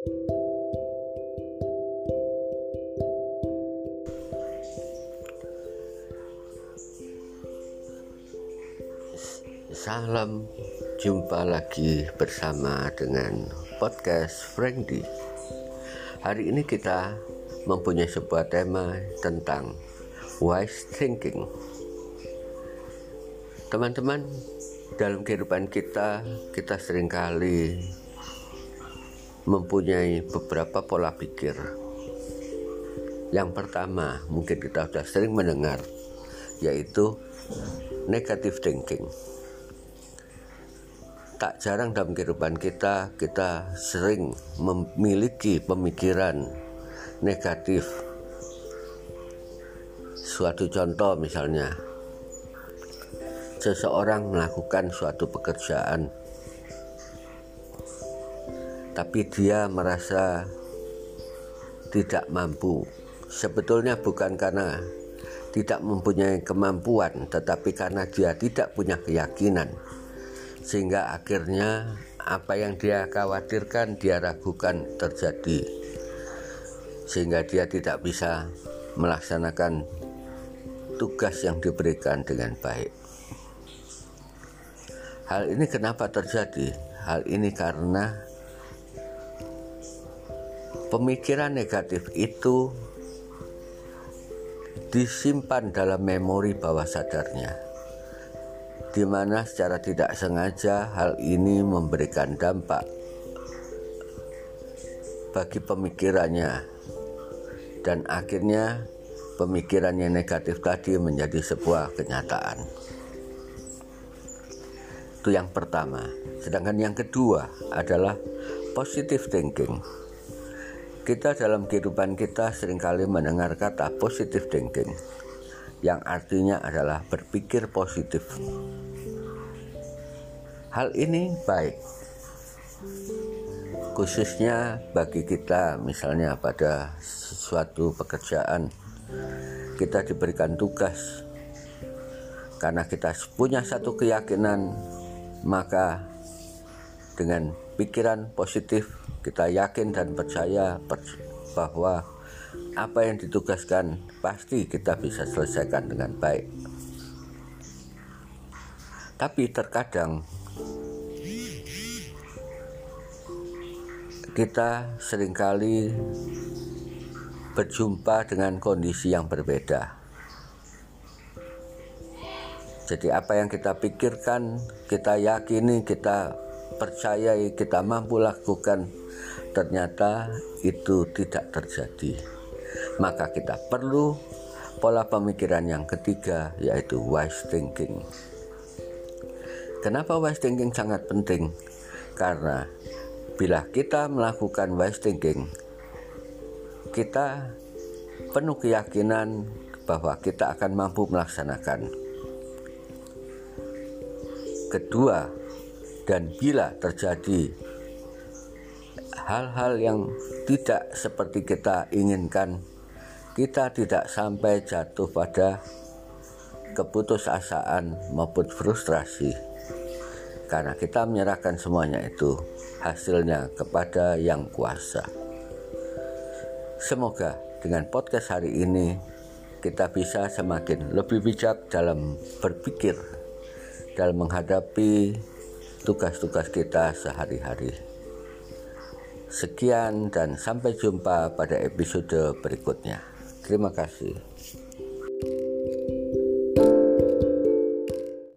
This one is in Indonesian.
Salam jumpa lagi bersama dengan podcast Friendly. Hari ini kita mempunyai sebuah tema tentang wise thinking. Teman-teman, dalam kehidupan kita, kita sering kali mempunyai beberapa pola pikir. Yang pertama, mungkin kita sudah sering mendengar, yaitu negative thinking. Tak jarang dalam kehidupan kita, kita sering memiliki pemikiran negatif. Suatu contoh misalnya, seseorang melakukan suatu pekerjaan, tapi dia merasa tidak mampu. Sebetulnya bukan karena tidak mempunyai kemampuan, tetapi karena dia tidak punya keyakinan, sehingga akhirnya apa yang dia khawatirkan dia ragukan terjadi, sehingga dia tidak bisa melaksanakan tugas yang diberikan dengan baik. Hal ini kenapa terjadi? Hal ini karena pemikiran negatif itu disimpan dalam memori bawah sadarnya, di mana secara tidak sengaja hal ini memberikan dampak bagi pemikirannya, dan akhirnya pemikiran yang negatif tadi menjadi sebuah kenyataan. Itu yang pertama, sedangkan yang kedua adalah positive thinking kita dalam kehidupan kita sering kali mendengar kata positive thinking yang artinya adalah berpikir positif. Hal ini baik khususnya bagi kita misalnya pada suatu pekerjaan kita diberikan tugas karena kita punya satu keyakinan maka dengan pikiran positif kita yakin dan percaya bahwa apa yang ditugaskan pasti kita bisa selesaikan dengan baik. Tapi terkadang kita sering kali berjumpa dengan kondisi yang berbeda. Jadi apa yang kita pikirkan, kita yakini, kita percayai, kita mampu lakukan ternyata itu tidak terjadi. Maka kita perlu pola pemikiran yang ketiga yaitu wise thinking. Kenapa wise thinking sangat penting? Karena bila kita melakukan wise thinking, kita penuh keyakinan bahwa kita akan mampu melaksanakan. Kedua, dan bila terjadi hal-hal yang tidak seperti kita inginkan, kita tidak sampai jatuh pada keputusasaan maupun frustrasi karena kita menyerahkan semuanya itu hasilnya kepada yang kuasa. Semoga dengan podcast hari ini kita bisa semakin lebih bijak dalam berpikir dalam menghadapi tugas-tugas kita sehari-hari. Sekian dan sampai jumpa pada episode berikutnya. Terima kasih.